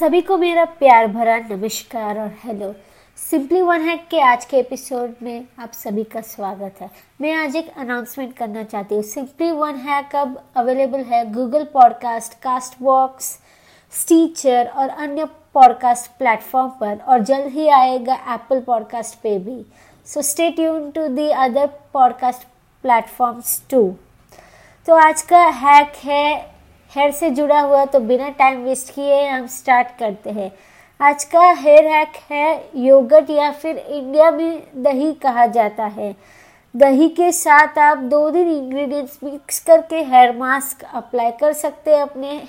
सभी को मेरा प्यार भरा नमस्कार और हेलो सिंपली वन हैक के आज के एपिसोड में आप सभी का स्वागत है। मैं आज एक अनाउंसमेंट करना चाहती हूँ। सिंपली वन हैक अब अवेलेबल है Google podcast Castbox Stitcher और अन्य पॉडकास्ट प्लेटफॉर्म पर और जल्द ही आएगा एप्पल पॉडकास्ट पे भी। So stay tuned to the other podcast platforms too तो आज का हैक है हेयर से जुड़ा हुआ तो बिना टाइम वेस्ट किए हम स्टार्ट करते हैं। आज का हेयर हैक है योगर्ट या फिर इंडिया में दही कहा जाता है। दही के साथ आप दो दिन इंग्रेडिएंट्स मिक्स करके हेयर मास्क अप्लाई कर सकते हैं अपने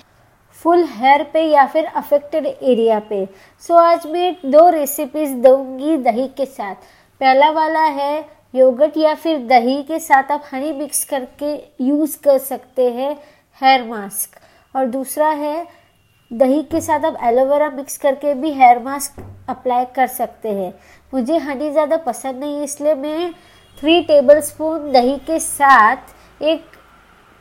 फुल हेयर पे या फिर अफेक्टेड एरिया पे। सो so, आज मैं दो रेसिपीज़ दूँगी दही के साथ। पहला वाला है योगर्ट या फिर दही के साथ आप हनी मिक्स करके यूज़ कर सकते हैं। हेयर मास्क और दूसरा है, दही के साथ आप एलोवेरा मिक्स करके भी हेयर मास्क अप्लाई कर सकते हैं। मुझे हनी ज़्यादा पसंद नहीं इसलिए मैं थ्री टेबल स्पून दही के साथ एक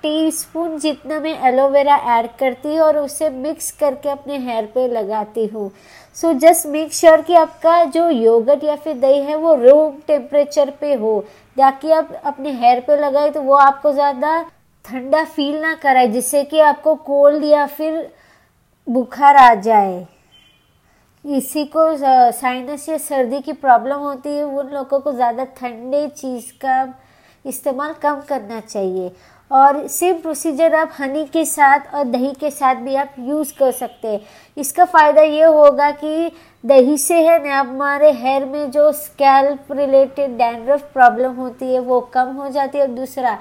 टीस्पून जितना मैं एलोवेरा ऐड करती हूँ और उसे मिक्स करके अपने हेयर पे लगाती हूँ। सो जस्ट मेक श्योर कि आपका जो योगर्ट या फिर दही है, वो रूम टेम्परेचर पे हो। ताकि आप अपने हेयर पे लगाए तो वो आपको ज़्यादा ठंडा फील ना कराए, जिससे कि आपको कोल्ड या फिर बुखार आ जाए। इसी को साइनस या सर्दी की प्रॉब्लम होती है, उन लोगों को ज़्यादा ठंडे चीज़ का इस्तेमाल कम करना चाहिए। और सेम प्रोसीजर आप हनी के साथ और दही के साथ भी आप यूज़ कर सकते हैं। इसका फ़ायदा ये होगा कि दही से है ना, हमारे हेयर में जो स्कैल्प रिलेटेड डैंड्रफ प्रॉब्लम होती है, वो कम हो जाती है। और दूसरा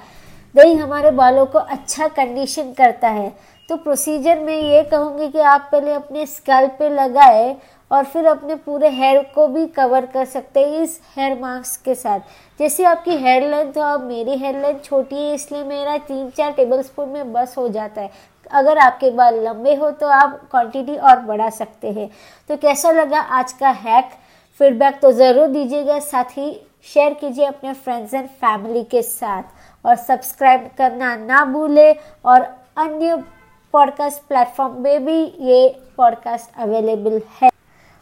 दही हमारे बालों को अच्छा कंडीशन करता है। तो प्रोसीजर में ये कहूँगी कि आप पहले अपने स्कैल्प पे लगाए और फिर अपने पूरे हेयर को भी कवर कर सकते हैं इस हेयर मास्क के साथ। जैसे आपकी हेयर लेंथ अब मेरी हेयर लेंथ छोटी है, इसलिए मेरा तीन चार टेबल स्पून में बस हो जाता है। अगर आपके बाल लंबे हो तो आप क्वांटिटी और बढ़ा सकते हैं। तो कैसा लगा आज का हैक फीडबैक तो ज़रूर दीजिएगा, साथ ही शेयर कीजिए अपने फ्रेंड्स एंड फैमिली के साथ और सब्सक्राइब करना ना भूले और अन्य पॉडकास्ट प्लेटफॉर्म में भी ये पॉडकास्ट अवेलेबल है।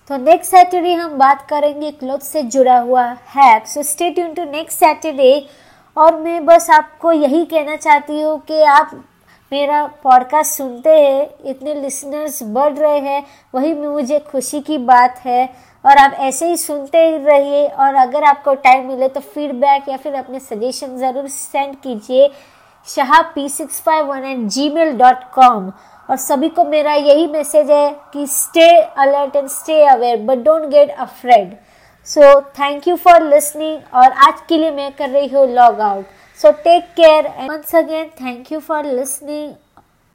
तो नेक्स्ट सैटरडे हम बात करेंगे क्लोथ से जुड़ा हुआ है। So stay tuned to next Saturday और मैं बस आपको यही कहना चाहती हूँ कि आप मेरा पॉडकास्ट सुनते हैं, इतने लिसनर्स बढ़ रहे हैं, वही मुझे खुशी की बात है। और आप ऐसे ही सुनते ही रहिए, और अगर आपको टाइम मिले तो फीडबैक या फिर अपने सजेशन ज़रूर सेंड कीजिए। Shah P six five one eight G mail dot com और सभी को मेरा यही मैसेज है कि stay alert and stay aware but don't get afraid so thank you for listening और आज के लिए मैं कर रही हूँ log out So take care. And once again, thank you for listening.